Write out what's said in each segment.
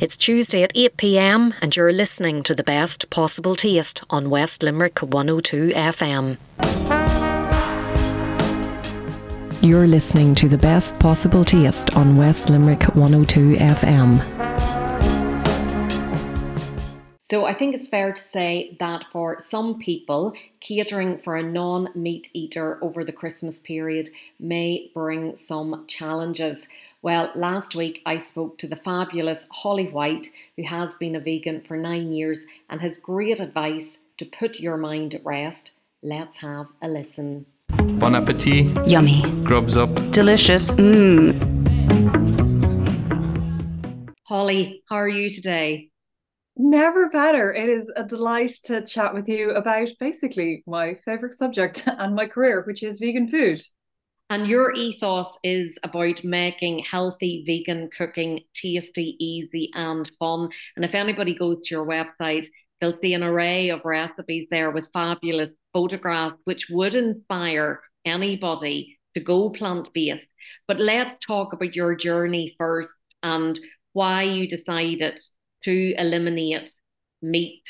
It's Tuesday at 8 pm, and you're listening to the best possible taste on West Limerick 102 FM. You're listening to the best possible taste on West Limerick 102 FM. So, I think it's fair to say that for some people, catering for a non meat eater over the Christmas period may bring some challenges. Well, last week I spoke to the fabulous Holly White, who has been a vegan for nine years and has great advice to put your mind at rest. Let's have a listen. Bon appetit. Yummy. Grubs up. Delicious. Mmm. Holly, how are you today? Never better. It is a delight to chat with you about basically my favorite subject and my career, which is vegan food. And your ethos is about making healthy vegan cooking tasty, easy, and fun. And if anybody goes to your website, they'll see an array of recipes there with fabulous photographs, which would inspire anybody to go plant based. But let's talk about your journey first and why you decided to eliminate meat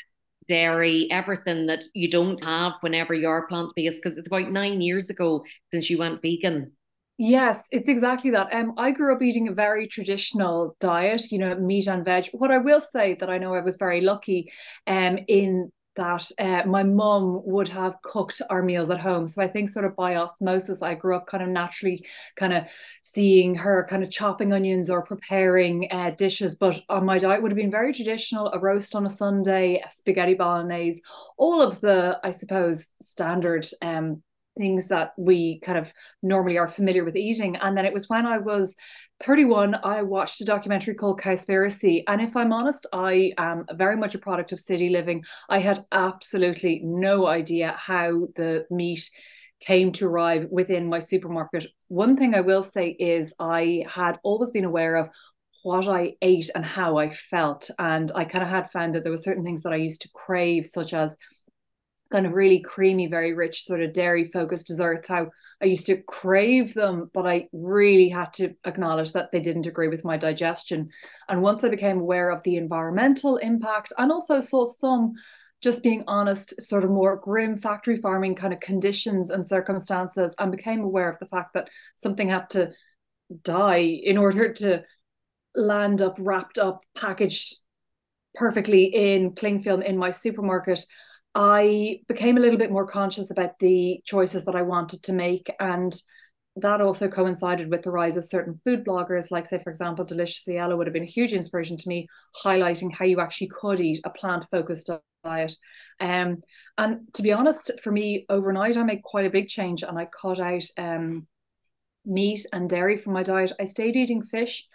dairy, everything that you don't have whenever you're plant based, because it's about nine years ago since you went vegan. Yes, it's exactly that. Um, I grew up eating a very traditional diet, you know, meat and veg. What I will say that I know I was very lucky um in that uh, my mum would have cooked our meals at home. So I think sort of by osmosis, I grew up kind of naturally kind of seeing her kind of chopping onions or preparing uh, dishes. But on my diet would have been very traditional: a roast on a Sunday, a spaghetti bolognese, all of the, I suppose, standard um, things that we kind of normally are familiar with eating. And then it was when I was 31, I watched a documentary called Cowspiracy. And if I'm honest, I am very much a product of city living. I had absolutely no idea how the meat came to arrive within my supermarket. One thing I will say is I had always been aware of what I ate and how I felt. And I kind of had found that there were certain things that I used to crave, such as kind of really creamy, very rich, sort of dairy focused desserts, how I used to crave them, but I really had to acknowledge that they didn't agree with my digestion. And once I became aware of the environmental impact and also saw some, just being honest, sort of more grim factory farming kind of conditions and circumstances, and became aware of the fact that something had to die in order to land up, wrapped up, packaged perfectly in cling film in my supermarket I became a little bit more conscious about the choices that I wanted to make. And that also coincided with the rise of certain food bloggers, like, say, for example, Deliciously Ella would have been a huge inspiration to me, highlighting how you actually could eat a plant focused diet. Um, and to be honest, for me, overnight, I made quite a big change and I cut out um, meat and dairy from my diet. I stayed eating fish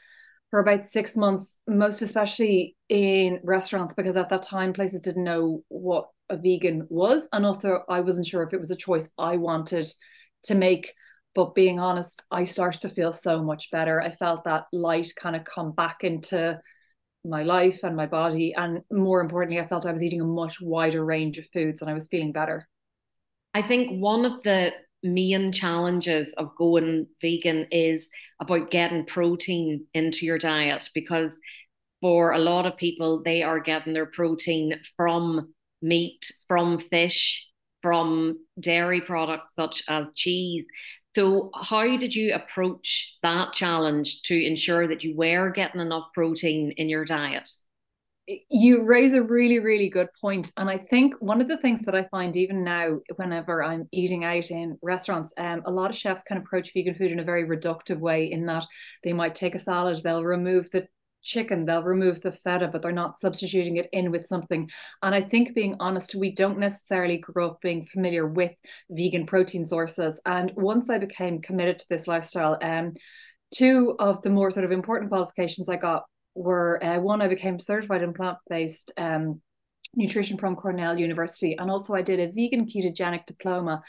for about six months, most especially in restaurants, because at that time places didn't know what a vegan was. And also, I wasn't sure if it was a choice I wanted to make. But being honest, I started to feel so much better. I felt that light kind of come back into my life and my body. And more importantly, I felt I was eating a much wider range of foods and I was feeling better. I think one of the main challenges of going vegan is about getting protein into your diet because for a lot of people they are getting their protein from meat from fish from dairy products such as cheese. So how did you approach that challenge to ensure that you were getting enough protein in your diet? You raise a really really good point. And i think one of the things that i find even now whenever i'm eating out in restaurants um, a lot of chefs can approach vegan food in a very reductive way in that they might take a salad they'll remove the chicken they'll remove the feta but they're not substituting it in with something and i think being honest we don't necessarily grow up being familiar with vegan protein sources and once i became committed to this lifestyle um two of the more sort of important qualifications i got were uh, one, I became certified in plant based um, nutrition from Cornell University, and also I did a vegan ketogenic diploma.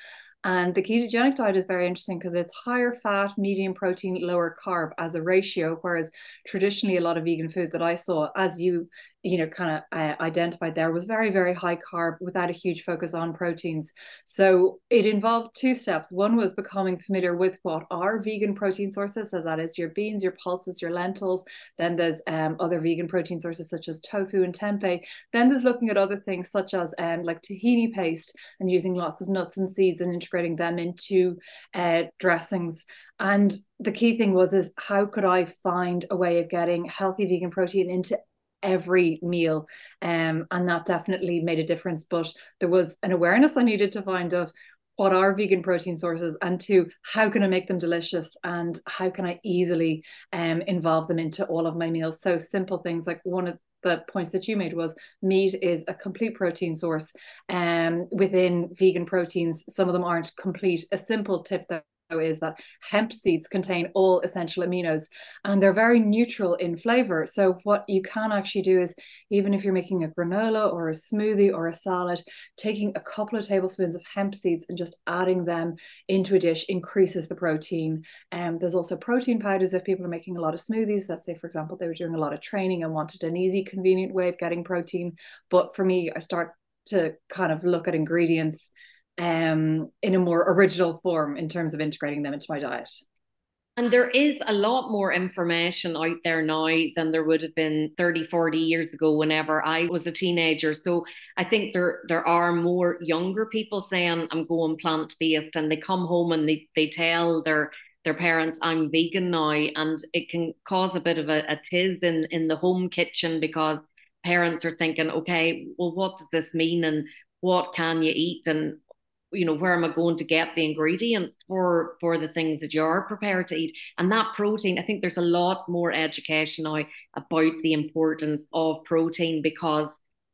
And the ketogenic diet is very interesting because it's higher fat, medium protein, lower carb as a ratio. Whereas traditionally, a lot of vegan food that I saw, as you you know kind of uh, identified there was very very high carb without a huge focus on proteins. So it involved two steps. One was becoming familiar with what are vegan protein sources so that is your beans your pulses your lentils. Then there's um, other vegan protein sources such as tofu and tempeh. Then there's looking at other things such as um, like tahini paste and using lots of nuts and seeds and integrating them into uh, dressings. And the key thing was is how could i find a way of getting healthy vegan protein into every meal. Um, and that definitely made a difference. But there was an awareness I needed to find of what are vegan protein sources and two, how can I make them delicious and how can I easily um, involve them into all of my meals? So simple things like one of the points that you made was meat is a complete protein source um, within vegan proteins some of them aren't complete a simple tip that is that hemp seeds contain all essential aminos and they're very neutral in flavor. So, what you can actually do is, even if you're making a granola or a smoothie or a salad, taking a couple of tablespoons of hemp seeds and just adding them into a dish increases the protein. And um, there's also protein powders if people are making a lot of smoothies. Let's say, for example, they were doing a lot of training and wanted an easy, convenient way of getting protein. But for me, I start to kind of look at ingredients um, in a more original form in terms of integrating them into my diet. And there is a lot more information out there now than there would have been 30, 40 years ago whenever I was a teenager. So I think there there are more younger people saying I'm going plant based and they come home and they, they tell their their parents I'm vegan now and it can cause a bit of a, a tiz in, in the home kitchen because parents are thinking, okay, well what does this mean and what can you eat and you know where am i going to get the ingredients for for the things that you're prepared to eat and that protein i think there's a lot more education now about the importance of protein because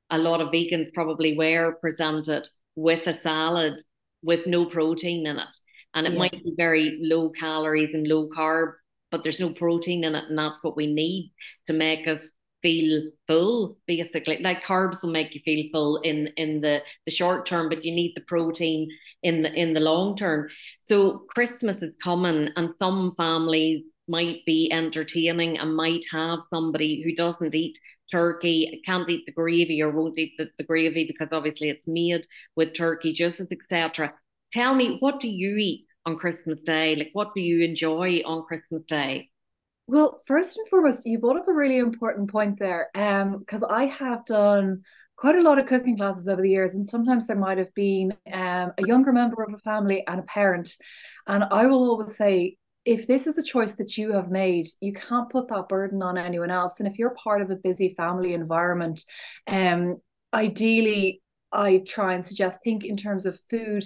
a lot of vegans probably were presented with a salad with no protein in it and it yes. might be very low calories and low carb but there's no protein in it and that's what we need to make us feel full basically. Like carbs will make you feel full in in the the short term but you need the protein in the in the long term. So christmas is coming and some families might be entertaining and might have somebody who doesn't eat turkey can't eat the gravy or won't eat the, the gravy because obviously it's made with turkey juices etc tell me what do you eat on christmas day? Like what do you enjoy on christmas day well, first and foremost, you brought up a really important point there. Um, because I have done quite a lot of cooking classes over the years, and sometimes there might have been um, a younger member of a family and a parent. And I will always say, if this is a choice that you have made, you can't put that burden on anyone else. And if you're part of a busy family environment, um, ideally, I try and suggest think in terms of food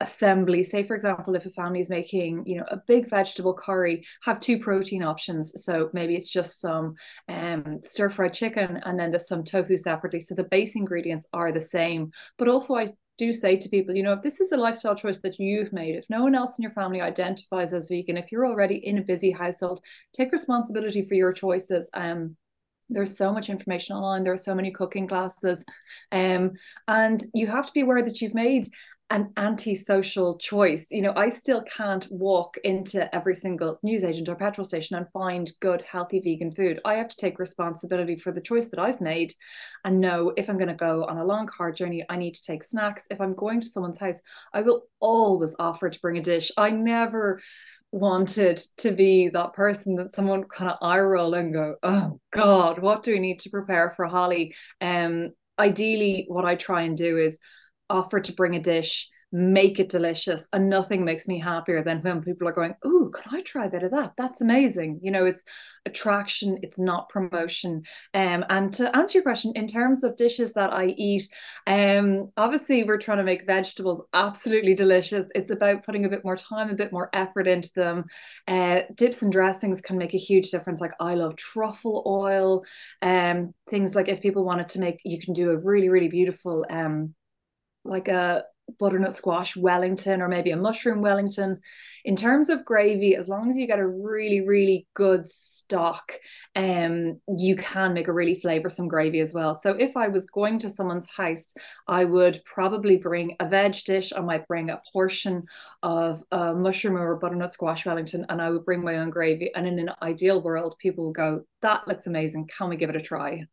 assembly. Say for example if a family is making you know a big vegetable curry have two protein options. So maybe it's just some um, stir fried chicken and then there's some tofu separately. So the base ingredients are the same. But also i do say to people, you know, if this is a lifestyle choice that you've made, if no one else in your family identifies as vegan, if you're already in a busy household, take responsibility for your choices. Um, there's so much information online. There are so many cooking classes. Um, and you have to be aware that you've made an anti-social choice. You know, I still can't walk into every single newsagent or petrol station and find good, healthy vegan food. I have to take responsibility for the choice that I've made and know if I'm going to go on a long car journey, I need to take snacks. If I'm going to someone's house, I will always offer to bring a dish. I never wanted to be that person that someone kind of eye roll and go, oh God, what do we need to prepare for Holly? Um, ideally, what I try and do is offer to bring a dish make it delicious and nothing makes me happier than when people are going oh can i try a bit of that? That's amazing. You know it's attraction it's not promotion. Um and to answer your question in terms of dishes that i eat um obviously we're trying to make vegetables absolutely delicious. It's about putting a bit more time a bit more effort into them. Uh dips and dressings can make a huge difference. Like i love truffle oil. Um things like if people wanted to make you can do a really really beautiful um like a butternut squash Wellington or maybe a mushroom Wellington. In terms of gravy, as long as you get a really, really good stock, um, you can make a really flavorsome gravy as well. So if I was going to someone's house, I would probably bring a veg dish. I might bring a portion of a mushroom or butternut squash Wellington, and I would bring my own gravy. And in an ideal world, people will go, "That looks amazing. Can we give it a try?"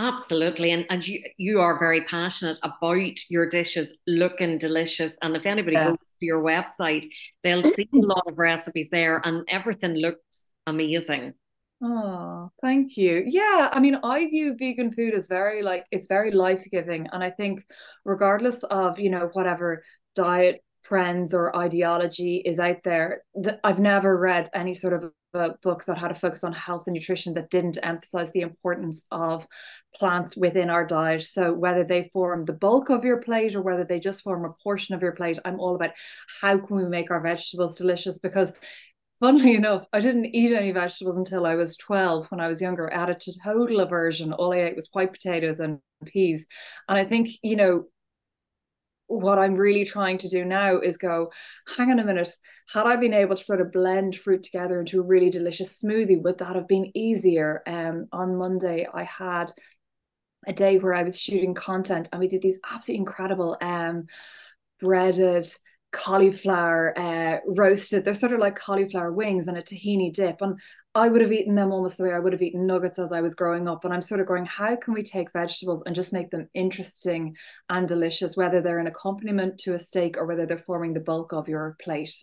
Absolutely. And and you you are very passionate about your dishes looking delicious. And if anybody yes. goes to your website, they'll see a lot of recipes there and everything looks amazing. Oh, thank you. Yeah, I mean, I view vegan food as very like it's very life-giving. And I think regardless of, you know, whatever diet trends or ideology is out there, I've never read any sort of a book that had a focus on health and nutrition that didn't emphasize the importance of plants within our diet. So whether they form the bulk of your plate or whether they just form a portion of your plate, I'm all about how can we make our vegetables delicious because funnily enough, I didn't eat any vegetables until I was 12 when I was younger. I had a total aversion. All I ate was white potatoes and peas. And I think, you know, what I'm really trying to do now is go, hang on a minute, had I been able to sort of blend fruit together into a really delicious smoothie, would that have been easier? Um, on Monday, I had a day where I was shooting content and we did these absolutely incredible um, breaded cauliflower uh, roasted. They're sort of like cauliflower wings and a tahini dip. And I would have eaten them almost the way I would have eaten nuggets as I was growing up. And I'm sort of going, how can we take vegetables and just make them interesting and delicious, whether they're an accompaniment to a steak or whether they're forming the bulk of your plate?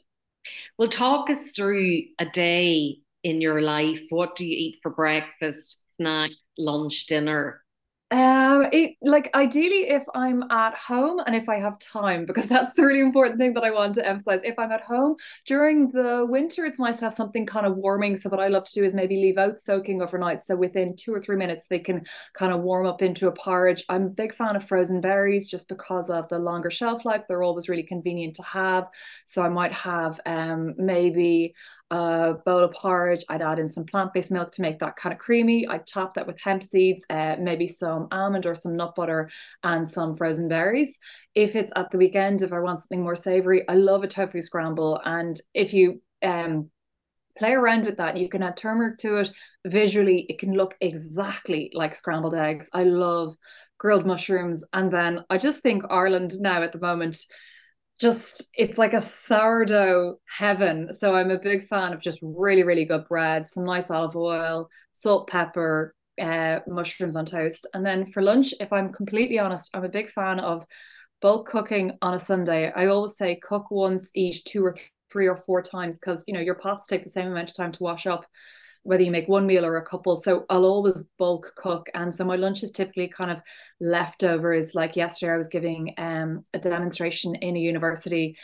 Well, talk us through a day in your life. What do you eat for breakfast, snack, lunch, dinner? Um, it like ideally if I'm at home and if I have time, because that's the really important thing that I want to emphasize. If I'm at home during the winter, it's nice to have something kind of warming. So what I love to do is maybe leave out soaking overnight. So within two or three minutes, they can kind of warm up into a porridge. I'm a big fan of frozen berries just because of the longer shelf life. They're always really convenient to have. So I might have um maybe a bowl of porridge. I'd add in some plant based milk to make that kind of creamy. I'd top that with hemp seeds, uh, maybe some almond or some nut butter, and some frozen berries. If it's at the weekend, if I want something more savory, I love a tofu scramble. And if you um, play around with that, you can add turmeric to it. Visually, it can look exactly like scrambled eggs. I love grilled mushrooms. And then I just think Ireland now at the moment just it's like a sourdough heaven. So I'm a big fan of just really, really good bread, some nice olive oil, salt, pepper, uh, mushrooms on toast. And then for lunch, if I'm completely honest, I'm a big fan of bulk cooking on a Sunday. I always say cook once, eat two or three or four times because you know your pots take the same amount of time to wash up whether you make one meal or a couple. So I'll always bulk cook. And so my lunch is typically kind of leftovers. Like yesterday, I was giving um, a demonstration in a university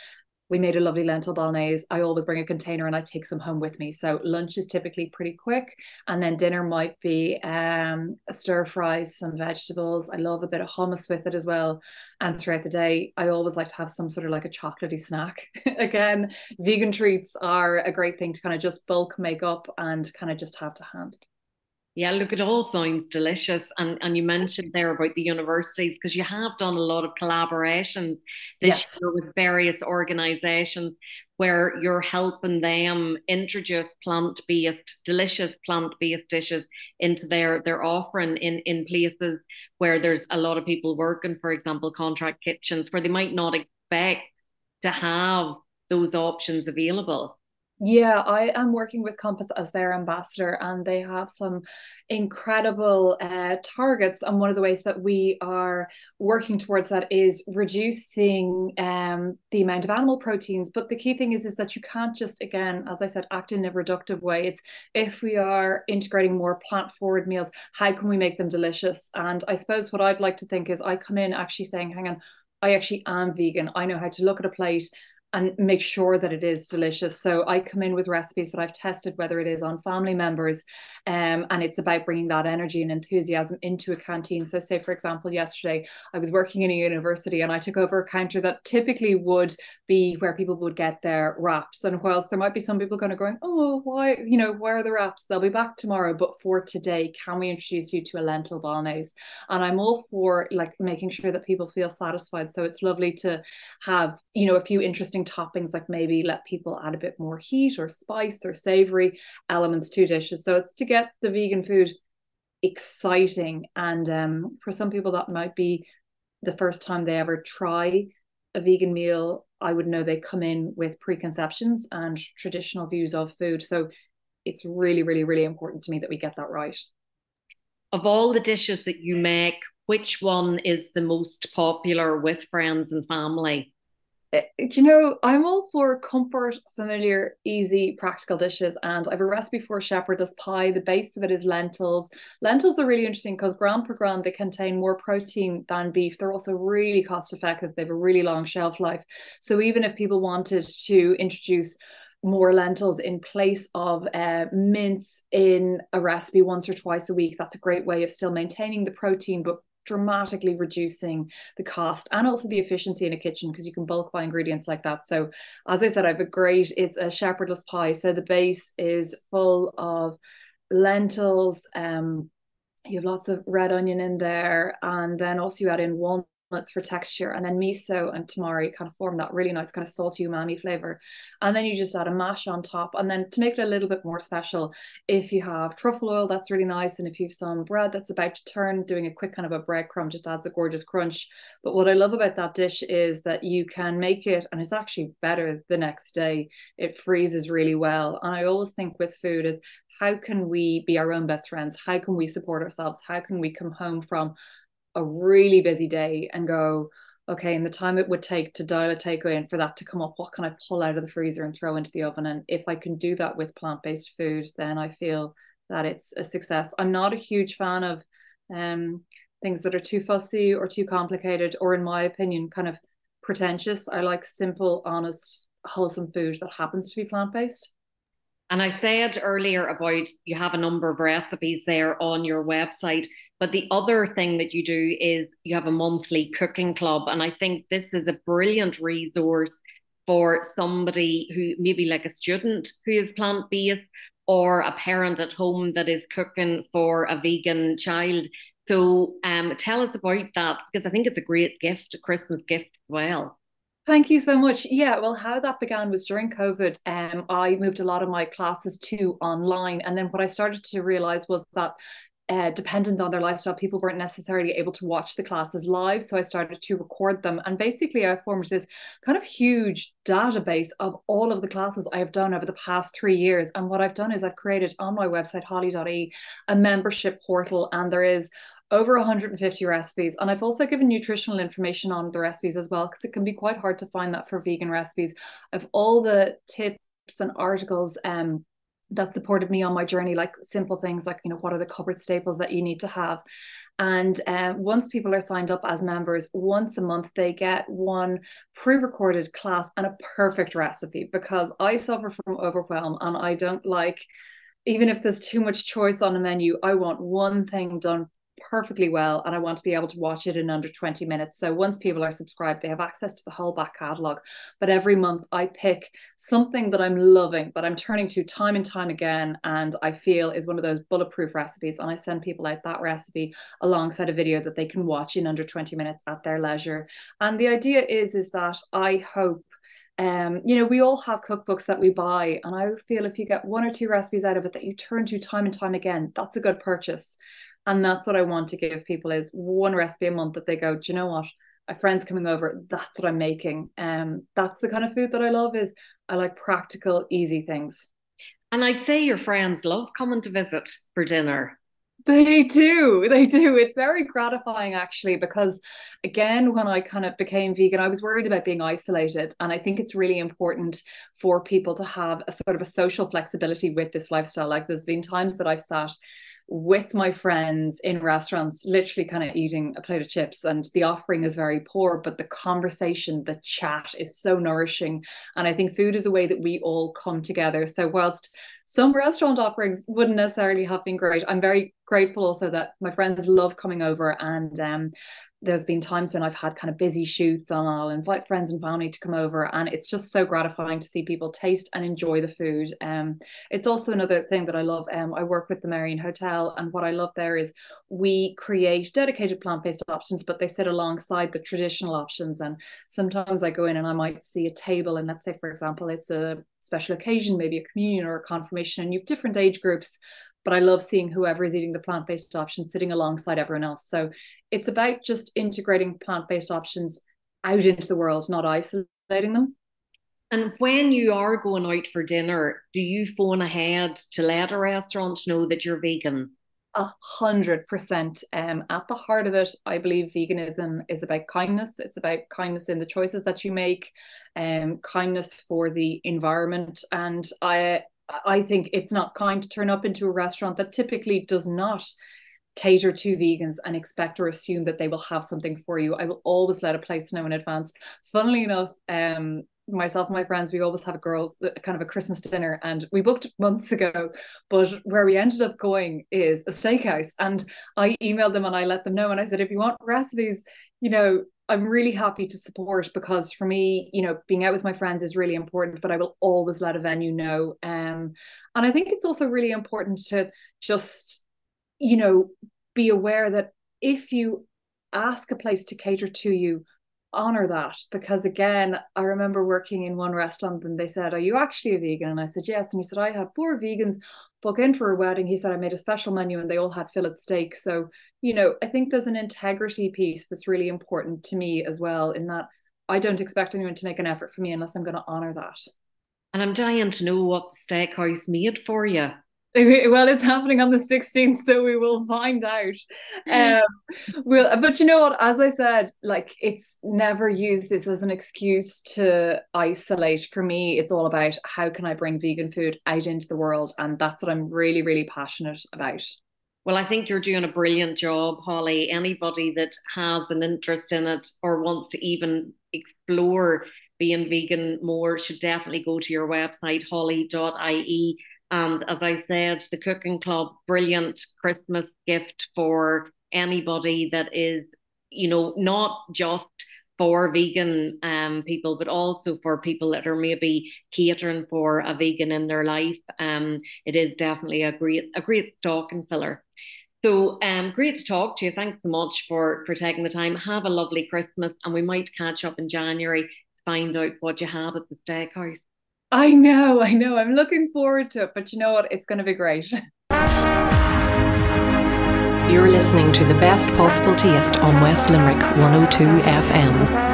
we made a lovely lentil bolognese. I always bring a container and I take some home with me. So lunch is typically pretty quick, and then dinner might be um, a stir fry, some vegetables. I love a bit of hummus with it as well. And throughout the day, I always like to have some sort of like a chocolatey snack. Again, vegan treats are a great thing to kind of just bulk make up and kind of just have to hand. Yeah, look, it all sounds delicious. And and you mentioned there about the universities because you have done a lot of collaborations this yes. year with various organizations where you're helping them introduce plant-based, delicious plant-based dishes into their their offering in in places where there's a lot of people working, for example, contract kitchens where they might not expect to have those options available. Yeah, I am working with Compass as their ambassador, and they have some incredible uh, targets. And one of the ways that we are working towards that is reducing um, the amount of animal proteins. But the key thing is, is that you can't just, again, as I said, act in a reductive way. It's if we are integrating more plant forward meals, how can we make them delicious? And I suppose what I'd like to think is I come in actually saying, hang on, I actually am vegan. I know how to look at a plate and make sure that it is delicious. So I come in with recipes that I've tested, whether it is on family members, um, and it's about bringing that energy and enthusiasm into a canteen. So, say for example, yesterday I was working in a university and I took over a counter that typically would be where people would get their wraps. And whilst there might be some people kind of going, oh, why, you know, where are the wraps? They'll be back tomorrow. But for today, can we introduce you to a lentil bolognese? And I'm all for like making sure that people feel satisfied. So it's lovely to have, you know, a few interesting toppings, like maybe let people add a bit more heat or spice or savory elements to dishes. So it's to get the vegan food exciting. And um, for some people, that might be the first time they ever try a vegan meal, I would know they come in with preconceptions and traditional views of food. So it's really, really, really important to me that we get that right. Of all the dishes that you make, which one is the most popular with friends and family? Uh, you know, I'm all for comfort, familiar, easy, practical dishes. And I have a recipe for shepherdess pie. The base of it is lentils. Lentils are really interesting because gram per gram, they contain more protein than beef. They're also really cost effective. They have a really long shelf life. So even if people wanted to introduce more lentils in place of uh, mince in a recipe once or twice a week. That's a great way of still maintaining the protein, but dramatically reducing the cost and also the efficiency in a kitchen because you can bulk buy ingredients like that. So as I said, I have a great, it's a shepherdess pie. So the base is full of lentils, um, you have lots of red onion in there, and then also you add in walnuts for texture, and then miso and tamari kind of form that really nice kind of salty umami flavor. And then you just add a mash on top. And then to make it a little bit more special, if you have truffle oil, that's really nice. And if you have some bread that's about to turn, doing a quick kind of a breadcrumb just adds a gorgeous crunch. But what I love about that dish is that you can make it, and it's actually better the next day. It freezes really well. And I always think with food is how can we be our own best friends? How can we support ourselves? How can we come home from a really busy day and go, okay, and the time it would take to dial a takeaway and for that to come up, what can I pull out of the freezer and throw into the oven? And if I can do that with plant based food, then I feel that it's a success. I'm not a huge fan of um, things that are too fussy or too complicated, or in my opinion, kind of pretentious. I like simple, honest, wholesome food that happens to be plant based. And I said earlier about you have a number of recipes there on your website. But the other thing that you do is you have a monthly cooking club. And I think this is a brilliant resource for somebody who maybe like a student who is plant based or a parent at home that is cooking for a vegan child. So um, tell us about that because I think it's a great gift, a Christmas gift as well. Thank you so much. Yeah, well, how that began was during COVID. Um, I moved a lot of my classes to online, and then what I started to realize was that uh, dependent on their lifestyle, people weren't necessarily able to watch the classes live. So I started to record them. And basically, I formed this kind of huge database of all of the classes I have done over the past three years. And what I've done is I've created on my website, holly.ie, a membership portal. And there is over 150 recipes. And I've also given nutritional information on the recipes as well, because it can be quite hard to find that for vegan recipes. Of all the tips and articles um, that supported me on my journey, like simple things like, you know, what are the cupboard staples that you need to have? And uh, once people are signed up as members, once a month they get one pre recorded class and a perfect recipe because I suffer from overwhelm and I don't like, even if there's too much choice on a menu, I want one thing done perfectly well and I want to be able to watch it in under 20 minutes. So once people are subscribed, they have access to the whole back catalog. But every month I pick something that I'm loving, that I'm turning to time and time again, and I feel is one of those bulletproof recipes. And I send people out that recipe alongside a video that they can watch in under 20 minutes at their leisure. And the idea is, is that I hope um, you know, we all have cookbooks that we buy, and I feel if you get one or two recipes out of it that you turn to time and time again, that's a good purchase. And that's what I want to give people is one recipe a month that they go, do you know what? A friend's coming over, that's what I'm making. Um, that's the kind of food that I love is I like practical, easy things. And I'd say your friends love coming to visit for dinner. They do. They do. It's very gratifying actually, because again, when I kind of became vegan, I was worried about being isolated. And I think it's really important for people to have a sort of a social flexibility with this lifestyle. Like there's been times that I've sat with my friends in restaurants, literally kind of eating a plate of chips. And the offering is very poor, but the conversation, the chat is so nourishing. And I think food is a way that we all come together. So, whilst some restaurant offerings wouldn't necessarily have been great. I'm very grateful also that my friends love coming over and um, there's been times when I've had kind of busy shoots and I'll invite friends and family to come over and it's just so gratifying to see people taste and enjoy the food. Um, it's also another thing that I love. Um, I work with the Merrion Hotel and what I love there is we create dedicated plant-based options, but they sit alongside the traditional options. And sometimes I go in and I might see a table and let's say, for example, it's a special occasion, maybe a communion or a confirmation, and you've different age groups but I love seeing whoever is eating the plant based option sitting alongside everyone else. So it's about just integrating plant based options out into the world, not isolating them. And when you are going out for dinner, do you phone ahead to let a restaurant know that you're vegan? A hundred percent. Um, at the heart of it, I believe veganism is about kindness. It's about kindness in the choices that you make, um, kindness for the environment. And I I think it's not kind to turn up into a restaurant that typically does not cater to vegans and expect or assume that they will have something for you. I will always let a place know in advance. Funnily enough, um, myself and my friends, we always have a girls kind of a Christmas dinner, and we booked months ago. But where we ended up going is a steakhouse, and I emailed them and I let them know, and I said, if you want recipes, you know, I'm really happy to support because for me, you know, being out with my friends is really important, but I will always let a venue know. Um, and I think it's also really important to just, you know, be aware that if you ask a place to cater to you, honor that because again i remember working in one restaurant and they said are you actually a vegan? And i said yes. And he said i had four vegans book in for a wedding. He said i made a special menu and they all had fillet steak so you know i think there's an integrity piece that's really important to me as well in that i don't expect anyone to make an effort for me unless i'm going to honor that. And i'm dying to know what the steakhouse made for you well it's happening on the 16th so we will find out. Mm. um well but you know what? As i said like it's never used this as an excuse to isolate. For me it's all about how can i bring vegan food out into the world? And that's what i'm really really passionate about. Well, I think you're doing a brilliant job, Holly. Anybody that has an interest in it or wants to even explore being vegan more should definitely go to your website, holly.ie and as I said, the Cooking Club, brilliant Christmas gift for anybody that is, you know, not just for vegan um, people, but also for people that are maybe catering for a vegan in their life. Um, it is definitely a great, a great stocking filler. So um, great to talk to you. Thanks so much for for taking the time. Have a lovely Christmas, and we might catch up in January to find out what you had at the steakhouse. I know, I know. I'm looking forward to it, but you know what? It's going to be great. You're listening to the best possible taste on West Limerick 102 FM.